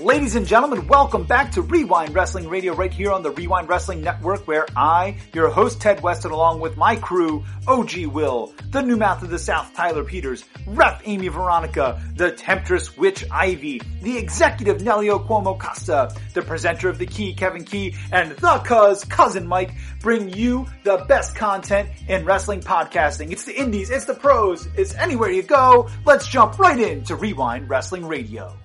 Ladies and gentlemen, welcome back to Wre-Wind Wrestling Radio right here on the Wre-Wind Wrestling Network where I, your host Ted Weston, along with my crew, OG Will, the new mouth of the South Tyler Peters, Ref Amy Veronica, the Temptress Witch Ivy, the executive Nelio Cuomo Costa, the presenter of The Key Kevin Key, and the cuz cousin Mike bring you the best content in wrestling podcasting. It's the indies, it's the pros, it's anywhere you go. Let's jump right into Wre-Wind Wrestling Radio.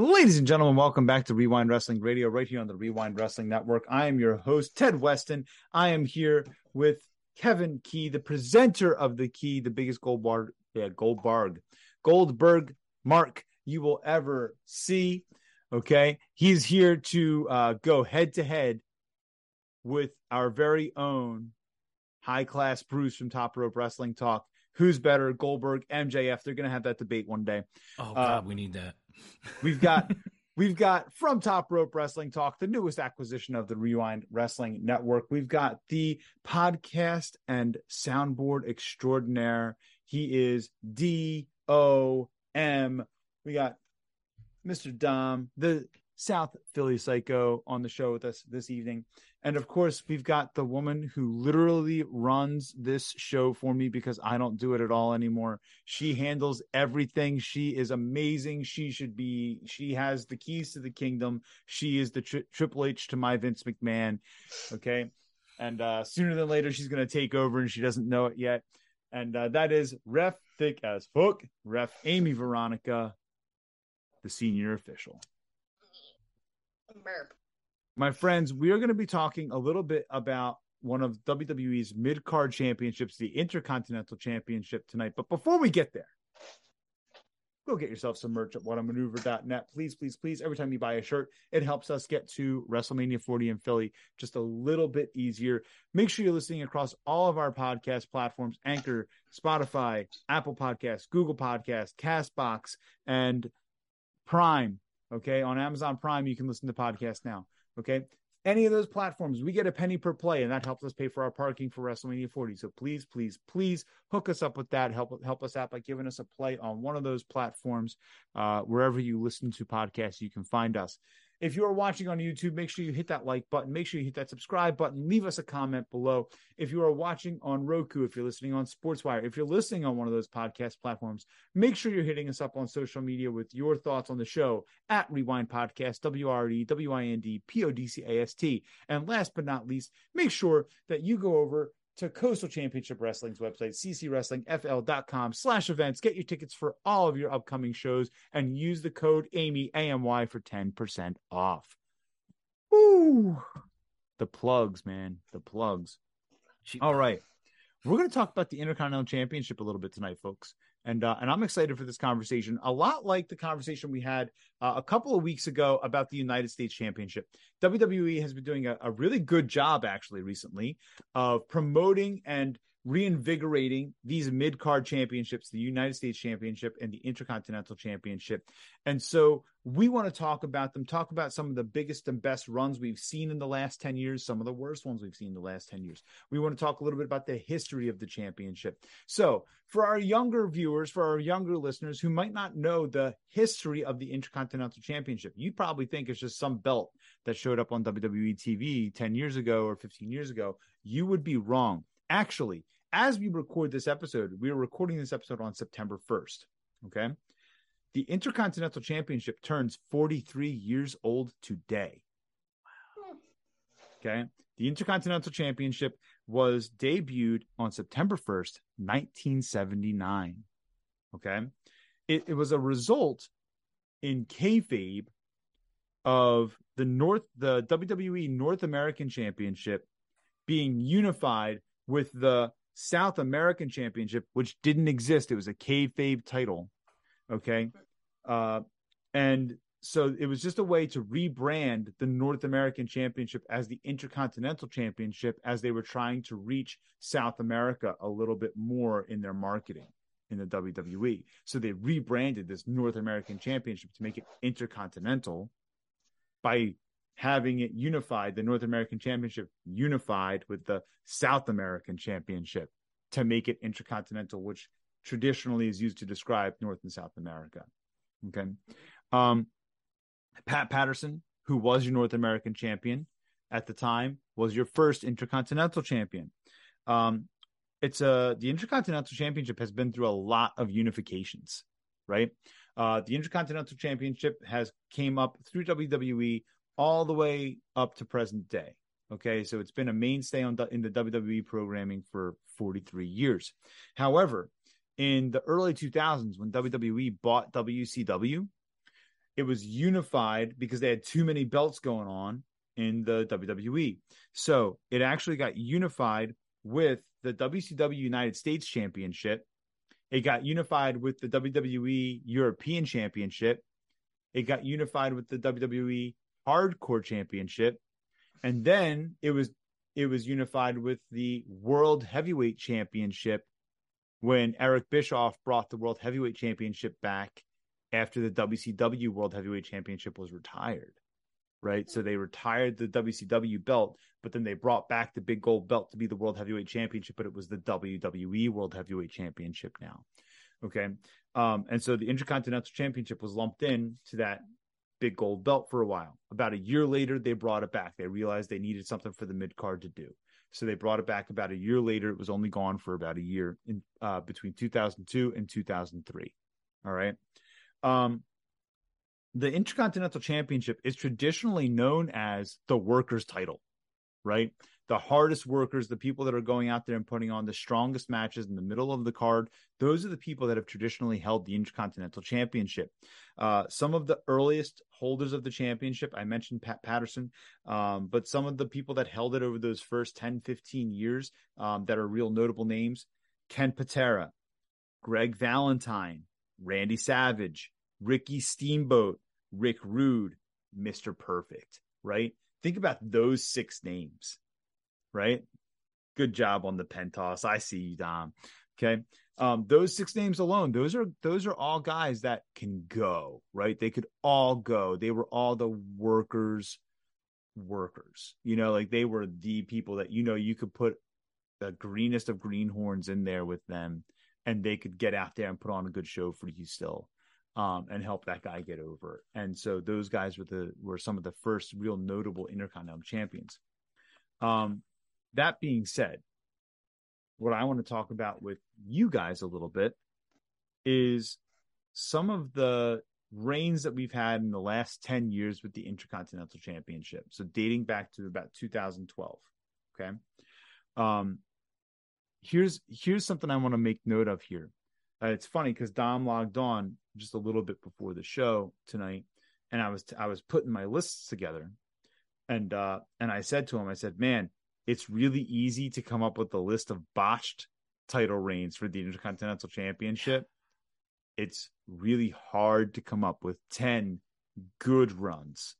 Ladies and gentlemen, welcome back to Wre-Wind Wrestling Radio right here on the Wre-Wind Wrestling Network. I am your host, Ted Weston. I am here with Kevin Key, the presenter of the Key, the biggest Goldberg, yeah, Goldberg, Goldberg mark you will ever see. Okay. He's here to uh, go head to head with our very own high class Bruce from Top Rope Wrestling Talk. Who's better, Goldberg, MJF? They're going to have that debate one day. Oh, God, uh, we need that. We've got we've got from Top Rope Wrestling Talk, the newest acquisition of the Wre-Wind Wrestling Network. We've got the podcast and soundboard extraordinaire. He is D O M. We got Mr. Dom, the South Philly Sycho, on the show with us this evening. And of course, we've got the woman who literally runs this show for me because I don't do it at all anymore. She handles everything. She is amazing. She should be, she has the keys to the kingdom. She is the tri- Triple H to my Vince McMahon. Okay. And uh, sooner than later, she's going to take over and she doesn't know it yet. And uh, that is Ref Thick as Hook, Ref Amy Veronica, the senior official. My friends, we are going to be talking a little bit about one of WWE's mid card championships, the Intercontinental Championship tonight. But before we get there, go get yourself some merch at whatamaneuver.net. Please, please, please. Every time you buy a shirt, it helps us get to WrestleMania 40 in Philly just a little bit easier. Make sure you're listening across all of our podcast platforms Anchor, Spotify, Apple Podcasts, Google Podcasts, Castbox, and Prime. Okay. On Amazon Prime, you can listen to podcasts now. Okay. Any of those platforms, we get a penny per play, and that helps us pay for our parking for WrestleMania 40. So please, please, please hook us up with that. Help help us out by giving us a play on one of those platforms. Uh, wherever you listen to podcasts, you can find us. If you are watching on YouTube, make sure you hit that like button. Make sure you hit that subscribe button. Leave us a comment below. If you are watching on Roku, if you're listening on SportsWire, if you're listening on one of those podcast platforms, make sure you're hitting us up on social media with your thoughts on the show at Rewind Podcast, W R E W I N D P O D C A S T. And last but not least, make sure that you go over to Coastal Championship Wrestling's website, ccwrestlingfl.com slash events. Get your tickets for all of your upcoming shows and use the code AMY, AMY for 10% off. Ooh, the plugs, man. The plugs. All right. We're going to talk about the Intercontinental Championship a little bit tonight, folks and uh, and I'm excited for this conversation. A lot like the conversation we had uh, a couple of weeks ago about the United States Championship. WWE has been doing a, a really good job actually recently of promoting and reinvigorating these mid card championships, the United States Championship and the Intercontinental Championship. And so we want to talk about them, talk about some of the biggest and best runs we've seen in the last 10 years, some of the worst ones we've seen in the last 10 years. We want to talk a little bit about the history of the championship. So, for our younger viewers, for our younger listeners who might not know the history of the Intercontinental Championship, you probably think it's just some belt that showed up on WWE TV 10 years ago or 15 years ago. You would be wrong actually, as we record this episode, we are recording this episode on September 1st. Okay. The Intercontinental Championship turns 43 years old today. Hmm. Okay. The Intercontinental Championship was debuted on September 1st, 1979. Okay. It, it was a result in kayfabe of the North, the WWE North American Championship being unified with the South American Championship, which didn't exist. It was a kayfabe title. Okay. Uh, and so it was just a way to rebrand the North American Championship as the Intercontinental Championship as they were trying to reach South America a little bit more in their marketing in the WWE. So they rebranded this North American Championship to make it intercontinental by having it unified, the North American Championship unified with the South American Championship to make it intercontinental, which traditionally is used to describe North and South America. Okay. Um, Pat Patterson, who was your North American champion at the time, was your first Intercontinental champion. Um, it's a the Intercontinental Championship has been through a lot of unifications, right? Uh, the Intercontinental Championship has came up through WWE all the way up to present day. Okay, so it's been a mainstay on the, in the WWE programming for 43 years. However, in the early 2000s, when WWE bought WCW, it was unified because they had too many belts going on in the WWE. So it actually got unified with the WCW United States Championship. It got unified with the WWE European Championship. It got unified with the WWE Hardcore Championship. And then it was it was unified with the World Heavyweight Championship when Eric Bischoff brought the World Heavyweight Championship back after the WCW World Heavyweight Championship was retired right? So they retired the WCW belt, but then they brought back the big gold belt to be the World Heavyweight Championship, but it was the WWE World Heavyweight Championship now. Okay. Um, and so the Intercontinental Championship was lumped in to that big gold belt for a while. About a year later, they brought it back. They realized they needed something for the mid card to do. So they brought it back about a year later. It was only gone for about a year in uh, between 2002 and 2003. All right. Um, the Intercontinental Championship is traditionally known as the workers' title, right? The hardest workers, the people that are going out there and putting on the strongest matches in the middle of the card, those are the people that have traditionally held the Intercontinental Championship. Uh, some of the earliest holders of the championship, I mentioned Pat Patterson, um, but some of the people that held it over those first 10, 15 years um, that are real notable names Ken Patera, Greg Valentine, Randy Savage, Ricky Steamboat, Rick Rude, Mr. Perfect, right? Think about those six names, right? Good job on the Pentos. I see you, Dom. Okay. Um, those six names alone, those are those are all guys that can go, right? They could all go. They were all the workers, workers. You know, like they were the people that you know you could put the greenest of greenhorns in there with them, and they could get out there and put on a good show for you still um, and help that guy get over. And so those guys were the were some of the first real notable Intercontinental champions. Um, that being said, what I want to talk about with you guys a little bit is some of the reigns that we've had in the last 10 years with the Intercontinental Championship. So dating back to about 2012. Okay. Um, here's here's something I want to make note of here. Uh, it's funny because Dom logged on just a little bit before the show tonight, and I was t- I was putting my lists together, and uh, and I said to him, I said, "Man, it's really easy to come up with a list of botched title reigns for the Intercontinental Championship. It's really hard to come up with ten good runs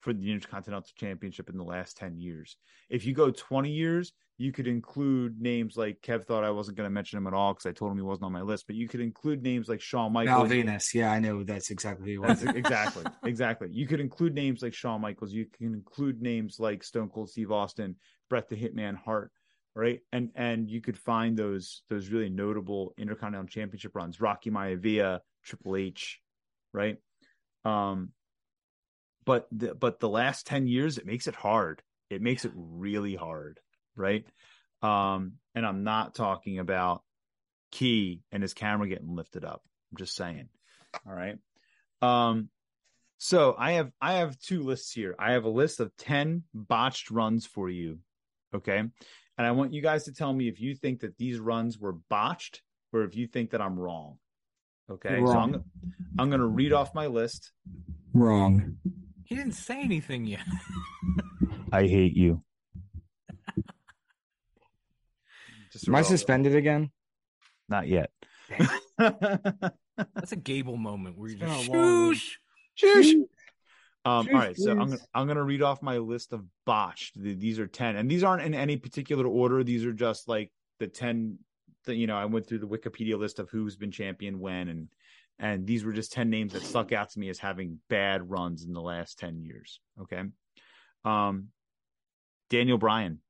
for the Intercontinental Championship in the last 10 years. If you go 20 years, you could include names like Kev thought I wasn't going to mention him at all because I told him he wasn't on my list, but you could include names like Shawn Michaels. Val Venis. Yeah, I know that's exactly what exactly. Exactly. You could include names like Shawn Michaels. You can include names like Stone Cold Steve Austin, Bret the Hitman Hart, right? And and you could find those those really notable Intercontinental Championship runs, Rocky Maivia, Triple H, right? Um, but the, but the last 10 years it makes it hard it makes it really hard right? Um and i'm not talking about key and his camera getting lifted up. I'm just saying. All right. Um so i have i have two lists here. I have a list of 10 botched runs for you. Okay. And i want you guys to tell me if you think that these runs were botched or if you think that i'm wrong. Okay. Wrong. so i'm, I'm going to read off my list. Wrong. He didn't say anything yet. I hate you. Am I suspended again? Not yet. That's a Gable moment where you just shoosh, shoosh. Um, all right, so I'm gonna, I'm gonna read off my list of botched. These are ten, and these aren't in any particular order. These are just like the ten. That you know, I went through the Wikipedia list of who's been champion when, and and these were just 10 names that stuck out to me as having bad runs in the last 10 years. Okay. Um, Daniel Bryan.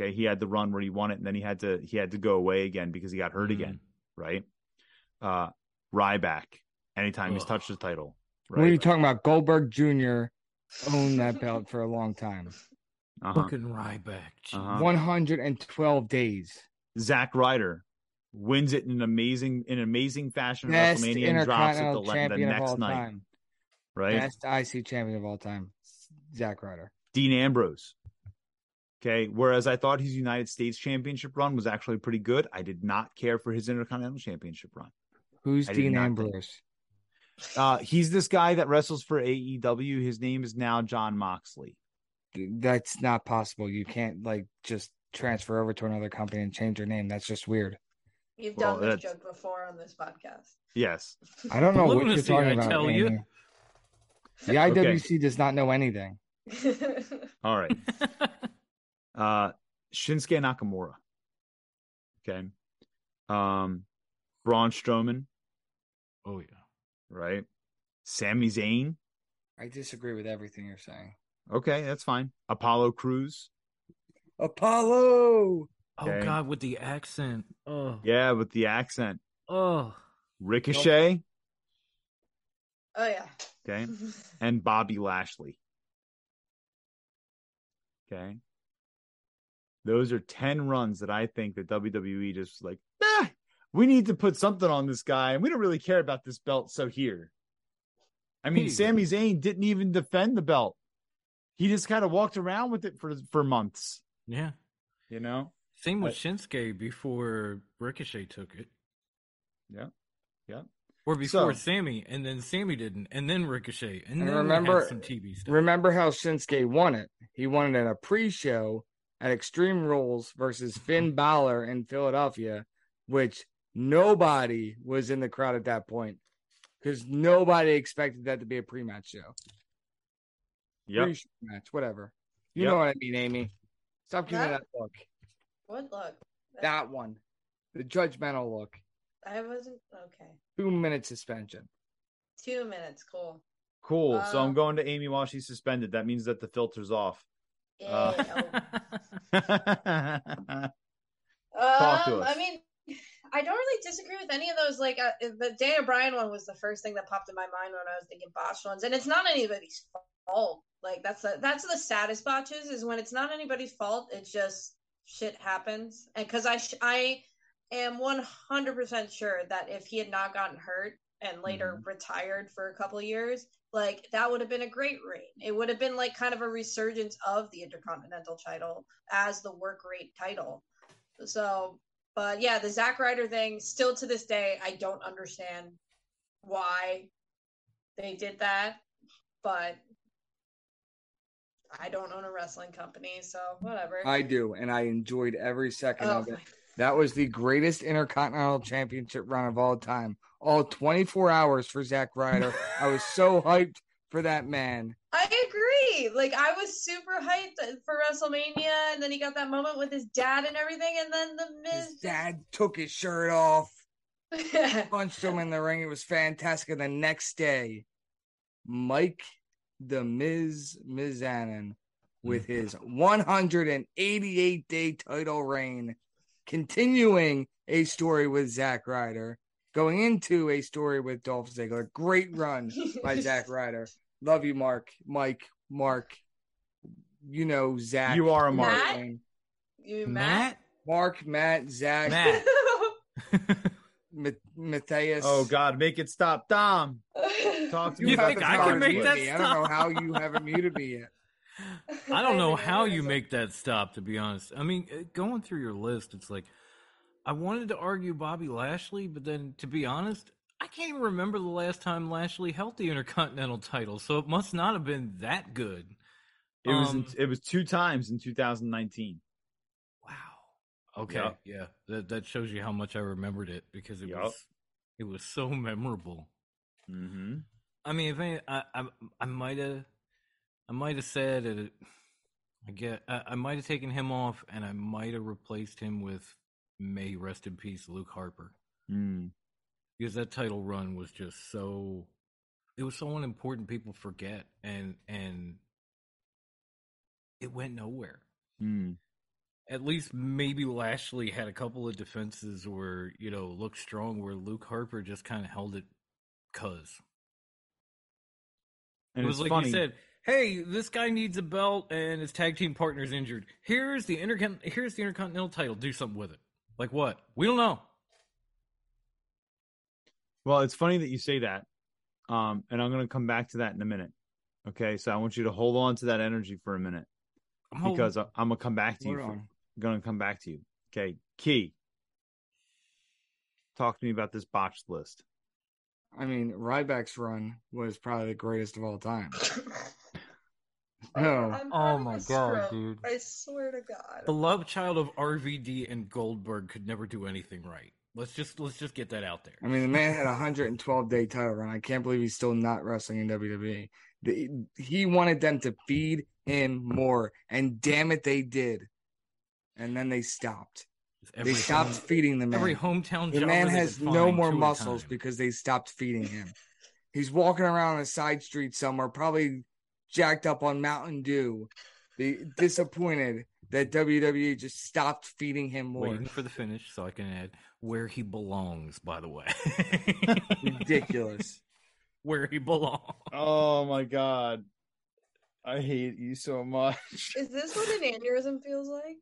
Okay. He had the run where he won it and then he had to, he had to go away again because he got hurt mm-hmm. again. Right. Uh, Ryback anytime he's touched the title. What are you talking about? Goldberg Jr. owned that belt for a long time. Uh-huh. Fucking Ryback. Uh-huh. 112 days. Zack Ryder wins it in an amazing in an amazing fashion at Best WrestleMania and drops it the, Intercontinental the next night. time. Right? Best IC champion of all time. Zack Ryder. Dean Ambrose. Okay. Whereas I thought his United States Championship run was actually pretty good. I did not care for his Intercontinental Championship run. Who's I did Dean Ambrose? Uh, he's this guy that wrestles for AEW. His name is now Jon Moxley. That's not possible. You can't like just transfer over to another company and change your name. That's just weird. You've Well, done this that's- joke before on this podcast. Yes. I don't know what you're talking I about. tell you. The IWC does not know anything. All right. uh Shinsuke Nakamura. Okay. Um Braun Strowman, oh yeah. right? Sami Zayn. I disagree with everything you're saying. Okay, that's fine. Apollo Crews. Apollo. Oh god, with the accent. Oh. Yeah, with the accent. Oh. Ricochet, oh yeah. okay? And Bobby Lashley. Okay. Those are 10 runs that I think that WWE just like, nah, we need to put something on this guy, and we don't really care about this belt, so here. I mean. Sami Zayn didn't even defend the belt. He just kind of walked around with it for for months, Yeah. you know? Same with Shinsuke before Ricochet took it. Yeah. Yeah. Or before So- Sami, and then Sami didn't, and then Ricochet, and, And then remember- remember some TV stuff. Remember how Shinsuke won it? He won it in a pre-show at Extreme Rules versus Finn Balor in Philadelphia, which nobody was in the crowd at that point because nobody expected that to be a pre-match show. Yeah, Pre-show match, whatever. You Yep. know what I mean, Amy. Stop giving That- that look. What look? That one. The judgmental look. I wasn't okay. Two minute suspension. Two minutes, cool. Cool. so I'm Um, going to Amy while she's suspended. That means that the filter's off. Yay. Uh, Um. I mean, I don't really disagree with any of those. Like uh, the Daniel Bryan one was the first thing that popped in my mind when I was thinking botched ones, and it's not anybody's fault. Like that's the that's the saddest botches is when it's not anybody's fault. It's just shit happens, and because I sh- I am one hundred percent sure that if he had not gotten hurt and later Mm-hmm. retired for a couple of years, like that would have been a great reign. It would have been like kind of a resurgence of the Intercontinental title as the work rate title. So, but yeah, the Zack Ryder thing, still to this day, I don't understand why they did that, but I don't own a wrestling company, so whatever. I do, and I enjoyed every second oh, of it. That was the greatest Intercontinental Championship run of all time. All 24 hours for Zack Ryder. I was so hyped for that man. I agree. Like I was super hyped for WrestleMania, and then he got that moment with his dad and everything, and then the Miz. His dad took his shirt off, punched him in the ring. It was fantastic. And the next day, Mike the Miz Mizanin with mm-hmm. his 188 day title reign, continuing a story with Zack Ryder, going into a story with Dolph Ziggler. Great run by Zack Ryder. Love you, Mark. Mike, Mark. You know Zach. You are a Mark. Matt? You Matt? Matt? Mark, Matt, Zach, Matt. Matthias. Oh God, make it stop, Dom. Talk to You me about think the I can make that me. I don't know how you haven't muted me yet. I don't know how you make that stop, to be honest. I mean, uh, going through your list, it's like, I wanted to argue Bobby Lashley, but then, to be honest, I can't even remember the last time Lashley held the Intercontinental title, so it must not have been that good. It was in, Um, it was two times in 2019. Wow. Okay. Yup. Yeah. That that shows you how much I remembered it because it Yup. was it was so memorable. Mm-hmm. I mean, if any, I I, I might have I might have said it. I get I, I might have taken him off, and I might have replaced him with May rest in peace, Luke Harper, Mm. because that title run was just so. It was so unimportant. People forget, and and it went nowhere. Mm. At least maybe Lashley had a couple of defenses where you know looked strong, where Luke Harper just kind of held it Cause it was like funny. you said, "Hey, this guy needs a belt, and his tag team partner's injured. Here's the intercon- Here's the intercontinental title. Do something with it. Like what? We don't know. Well, it's funny that you say that. Um, and I'm going to come back to that in a minute. Okay. So I want you to hold on to that energy for a minute I'm because I, I'm going to come back to you. Hold For, on. going to come back to you. Okay. Key. Talk to me about this botched list. I mean, Ryback's run was probably the greatest of all time. Oh, No. I'm Oh my God, dude. I swear to God. the love child of RVD and Goldberg could never do anything right. Let's just let's just get that out there. I mean, the man had a 112 day title run. I can't believe he's still not wrestling in WWE. The- he wanted them to feed him more, and damn it, they did. And then they stopped. Every they stopped home- feeding the man. every hometown. the man has no more two at a muscles because they stopped feeding him. He's walking around a side street somewhere, probably jacked up on Mountain Dew, the disappointed that WWE just stopped feeding him more. Waiting for the finish so I can add where he belongs. By the way, Ridiculous. where he belongs. Oh my God. I hate you so much. Is this what an aneurysm feels like?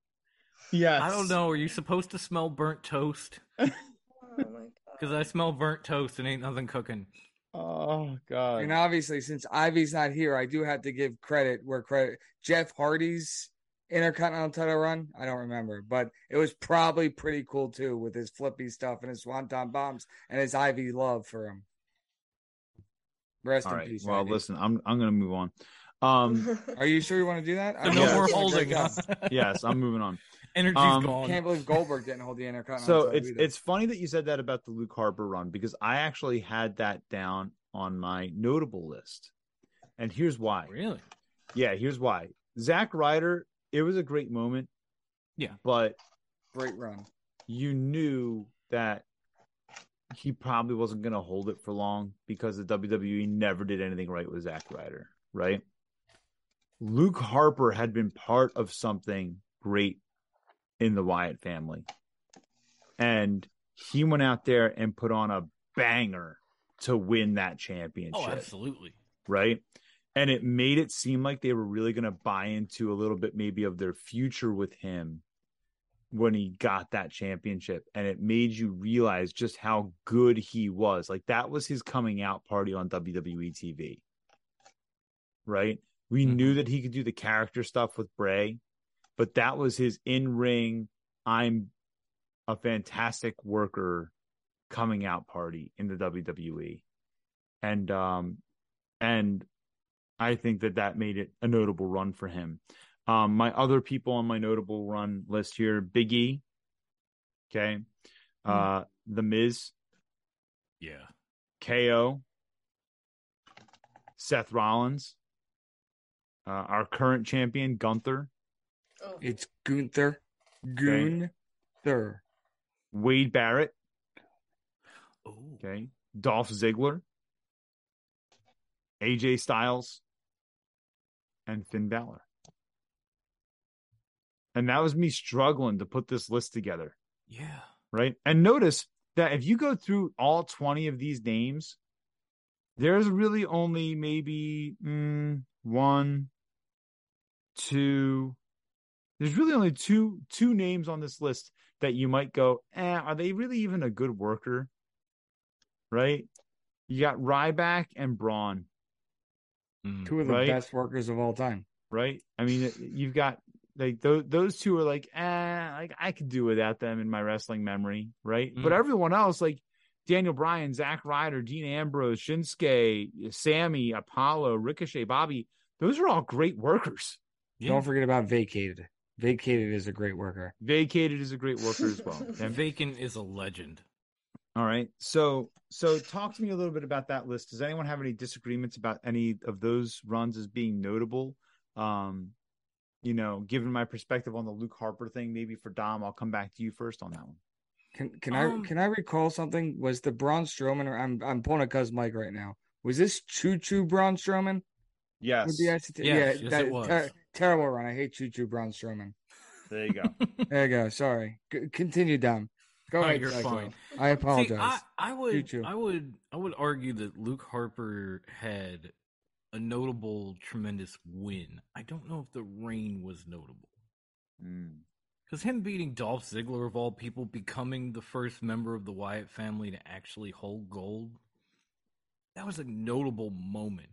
Yes. I don't know. Are you supposed to smell burnt toast? Oh my God. Because I smell burnt toast and ain't nothing cooking. Oh God. And obviously, since Ivy's not here, I do have to give credit where credit. Jeff Hardy's Intercontinental title run, I don't remember, but it was probably pretty cool too with his flippy stuff and his swanton bombs and his Ivy love for him. Rest All in right. peace. Well, Ivy. listen, I'm I'm gonna move on. Um, Are you sure you want to do that? I no more it's a great holding. huh? yes, I'm moving on. Energy's Um, gone. Can't believe Goldberg didn't hold the Intercontinental. So it's either. it's funny that you said that about the Luke Harper run because I actually had that down on my notable list, and here's why. really. Yeah, here's why. Zack Ryder, it was a great moment. Yeah. but great run. you knew that he probably wasn't going to hold it for long because the WWE never did anything right with Zack Ryder, right? Luke Harper had been part of something great in the Wyatt family. And he went out there and put on a banger to win that championship Oh, absolutely. right? And it made it seem like they were really going to buy into a little bit maybe of their future with him when he got that championship. And it made you realize just how good he was. Like that was his coming out party on WWE TV, right? We Mhm. knew that he could do the character stuff with Bray, but that was his in ring, I'm a fantastic worker coming out party in the WWE. And, um, and I think that that made it a notable run for him. Um, my other people on my notable run list here: Big E, okay, uh, The Miz, Yeah. KO, Seth Rollins, uh, our current champion Gunther, Oh. It's Gunther. Gunther. Wade Barrett, Oh. okay, Dolph Ziggler, AJ Styles, and Finn Balor. And that was me struggling to put this list together. Yeah. right? And notice that if you go through all 20 of these names, there's really only maybe mm, one, two. There's really only two two names on this list that you might go, eh, are they really even a good worker? Right? You got Ryback and Braun, Mm. Two of the Right? best workers of all time. right? I mean, you've got like those those two are like, eh, like I could do without them in my wrestling memory, right? But Mhm. everyone else, like Daniel Bryan, Zack Ryder, Dean Ambrose, Shinsuke, Sami, Apollo, Ricochet, Bobby, those are all great workers. Yeah. Don't forget about Vacated. Vacated is a great worker. Vacated is a great worker as well. And Vacant is a legend. All right. So so talk to me a little bit about that list. Does anyone have any disagreements about any of those runs as being notable? Um, you know, given my perspective on the Luke Harper thing, maybe for Dom, I'll come back to you first on that one. Can can Um, I can I recall something? Was the Braun Strowman? Or I'm I'm pulling a cuz mic right now. Was this Choo Choo Braun Strowman? Yes. With the ICT? Yes, yeah, yes, that it was. ter- terrible run. I hate Choo Choo Braun Strowman. There you go. There you go. Sorry. C- continue, Dom. Go Oh, ahead, you're Tycho. fine. I apologize. See, I, I would, Choo-choo. I would, I would argue that Luke Harper had a notable, tremendous win. I don't know if the reign was notable Mm. because him beating Dolph Ziggler of all people, becoming the first member of the Wyatt family to actually hold gold, that was a notable moment.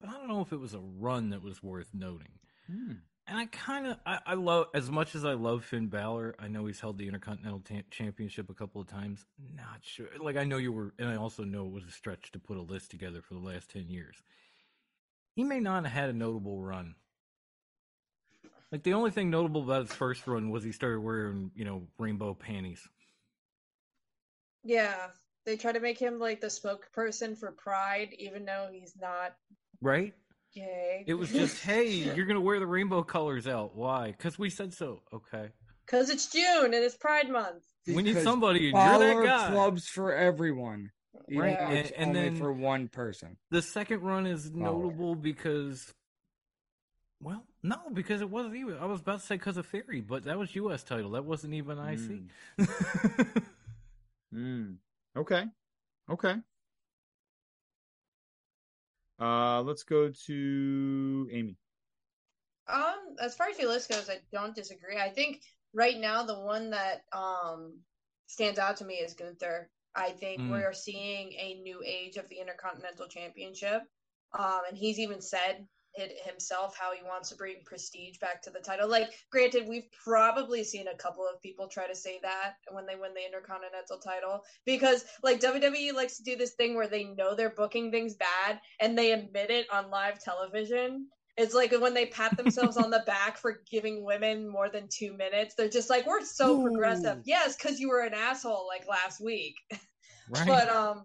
But I don't know if it was a run that was worth noting. Mm. And I kind of, I, I love, as much as I love Finn Balor, I know he's held the Intercontinental ta- Championship a couple of times. Not sure. Like, I know you were, and I also know it was a stretch to put a list together for the last 10 years. He may not have had a notable run. Like, the only thing notable about his first run was he started wearing, you know, rainbow panties. Yeah, they try to make him like the smoke person for Pride, even though he's not Right? Gay. It was just, hey, you're going to wear the rainbow colors out. Why? Because we said so. Okay. because it's June and it's Pride Month. We need Because somebody, and you're Baller that guy. clubs for everyone. Even Right, though and- it's and only then- for one person. The second run is notable because, well, no, because it wasn't even. I was about to say because of Theory, but that was U.S. title. That wasn't even IC. Mm. Okay. Okay. Uh, let's go to Amy. Um, as far as your list goes, I don't disagree. I think right now the one that um stands out to me is Gunther. I think Mm. we're seeing a new age of the Intercontinental Championship. Um, and he's even said it himself how he wants to bring prestige back to the title. Like, granted, we've probably seen a couple of people try to say that when they win the Intercontinental title because, like, WWE likes to do this thing where they know they're booking things bad and they admit it on live television. It's like when they pat themselves on the back for giving women more than two minutes. They're just like, "We're so Ooh. progressive." Yes, because you were an asshole like last week. right? But um,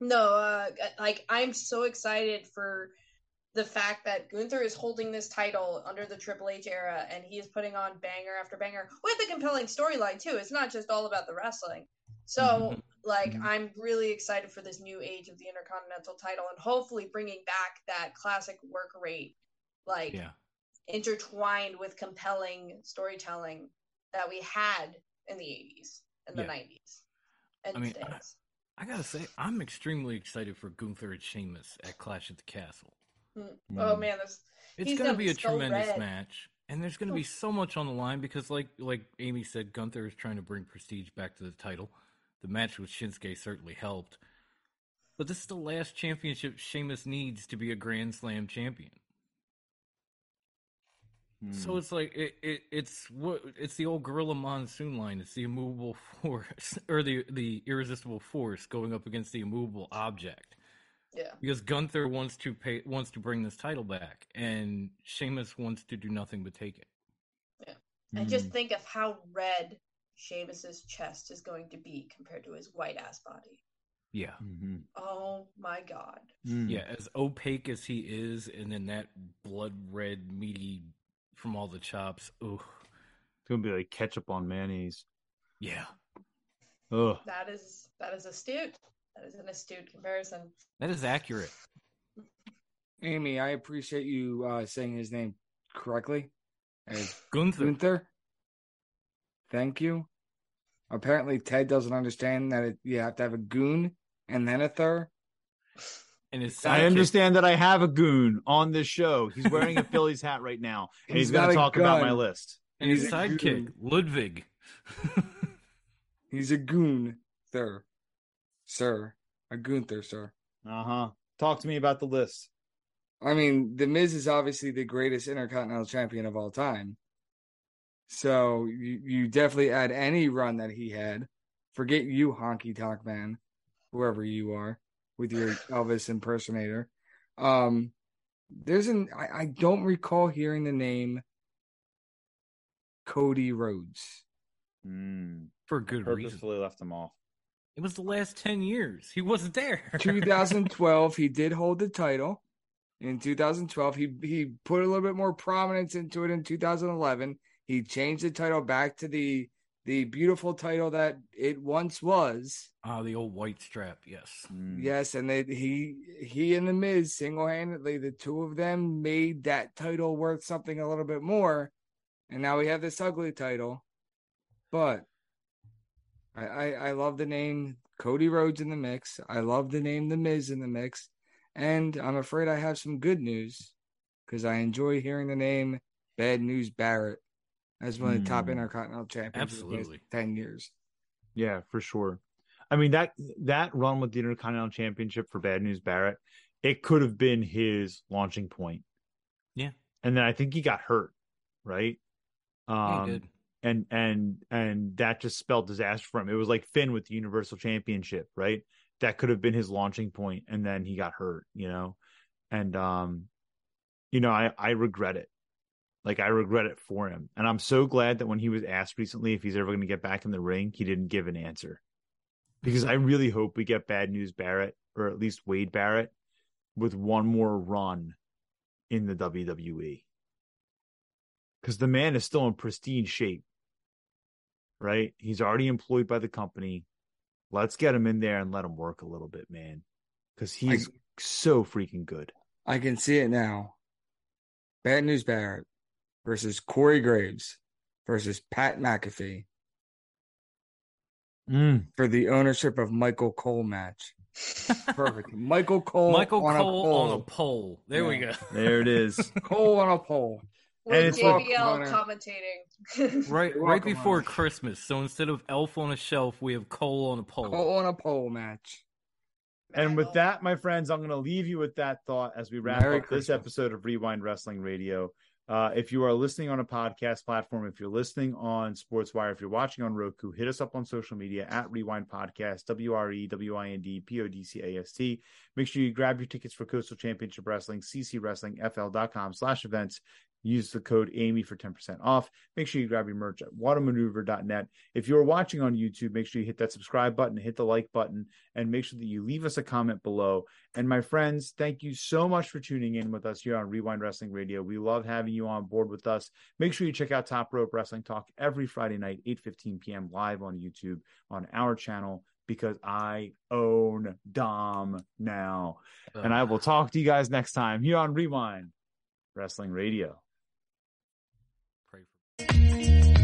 no, uh, like I'm so excited for the fact that Gunther is holding this title under the Triple H era, and he is putting on banger after banger with a compelling storyline too. It's not just all about the wrestling. So, Mhm. like, Mhm. I'm really excited for this new age of the Intercontinental title, and hopefully bringing back that classic work rate, like yeah. intertwined with compelling storytelling that we had in the 80s and the Yeah. 90s and I mean, today's. I gotta say, I'm extremely excited for Gunther and Sheamus at Clash at the Castle. Mm. Oh Mm. man, this It's gonna gonna be be a so tremendous red. match, and there's gonna be so much on the line because, like, like Amy said, Gunther is trying to bring prestige back to the title. The match with Shinsuke certainly helped, but this is the last championship Sheamus needs to be a Grand Slam champion. So it's like it, it it's what it's the old Gorilla Monsoon line. It's the immovable force or the the irresistible force going up against the immovable object. Yeah. Because Gunther wants to pay wants to bring this title back, and Sheamus wants to do nothing but take it. Yeah. And Mm. just think of how red Sheamus's chest is going to be compared to his white ass body. Yeah, Mhm. Oh my god. Mm. yeah. As opaque as he is, and then that blood red meaty from all the chops. Ooh, It's gonna be like ketchup on mayonnaise. yeah. Ugh. That is that is astute. That is an astute comparison. That is accurate. Amy, I appreciate you uh, saying his name correctly. As Gunther. Gunther. Thank you. Apparently, Ted doesn't understand that it, you have to have a goon and then a thir. and his I understand that I have a goon on this show. He's wearing a Phillies hat right now, and he's, He's going to a talk about my list. and his He's a sidekick. Ludwig. He's a goon, sir. Sir. A Gunther, sir. Uh huh. Talk to me about the list. I mean, The Miz is obviously the greatest Intercontinental Champion of all time. So you, you definitely add any run that he had. Forget you, Honky Tonk Man, whoever you are, with your Elvis impersonator. Um, there's an I, I don't recall hearing the name Cody Rhodes. Mm. For good reason. Purposefully left him off. It was the last 10 years. He wasn't there. 2012, he did hold the title. In 2012, he he put a little bit more prominence into it. In 2011, he changed the title back to the the beautiful title that it once was. Ah, the old white strap, yes. Mm. Yes, and they, he he and the Miz single handedly, the two of them made that title worth something a little bit more. And now we have this ugly title. But I, I, I love the name Cody Rhodes in the mix. I love the name The Miz in the mix. And I'm afraid I have some good news because I enjoy hearing the name Bad News Barrett as one of the top Mm. Intercontinental champions of the Absolutely. past 10 years. Yeah, for sure. I mean that that run with the Intercontinental Championship for Bad News Barrett, it could have been his launching point. Yeah. And then I think he got hurt, right? Um he did. And and and that just spelled disaster for him. It was like Finn with the Universal Championship, right? That could have been his launching point, and then he got hurt, you know. And um, you know, I I regret it. Like I regret it for him, and I'm so glad that when he was asked recently if he's ever going to get back in the ring, he didn't give an answer. Because I really hope we get Bad News Barrett, or at least Wade Barrett, with one more run in the WWE because the man is still in pristine shape. Right? He's already employed by the company. Let's get him in there and let him work a little bit, man. Because he's so freaking good. I can see it now. Bad News Barrett versus Corey Graves versus Pat McAfee Mm. for the ownership of Michael Cole match. Perfect. Michael Cole Michael on Cole a pole. on a pole. There we go. There it is. Cole on a pole. And it's JBL like- commentating. Right, right before Ron. Christmas. So instead of Elf on a shelf, we have Cole on a pole. Cole on a pole match. and with that, my friends, I'm going to leave you with that thought as we wrap Merry up this episode of Wre-Wind Wrestling Radio. Uh, if you are listening on a podcast platform, if you're listening on SportsWire, if you're watching on Roku, hit us up on social media at Rewind Podcast, W R E W I N D P O D C A S T. Make sure you grab your tickets for Coastal Championship Wrestling, ccwrestlingfl.com slash events. Use the code AMY for 10% off. Make sure you grab your merch at whatamaneuver.net. If you're watching on YouTube, make sure you hit that subscribe button, hit the like button, and make sure that you leave us a comment below. And my friends, thank you so much for tuning in with us here on Wre-Wind Wrestling Radio. We love having you on board with us. Make sure you check out Top Rope Wrestling Talk every Friday night, 8:15 p.m. live on YouTube on our channel because I own Dom now. And I will talk to you guys next time here on Wre-Wind Wrestling Radio dream.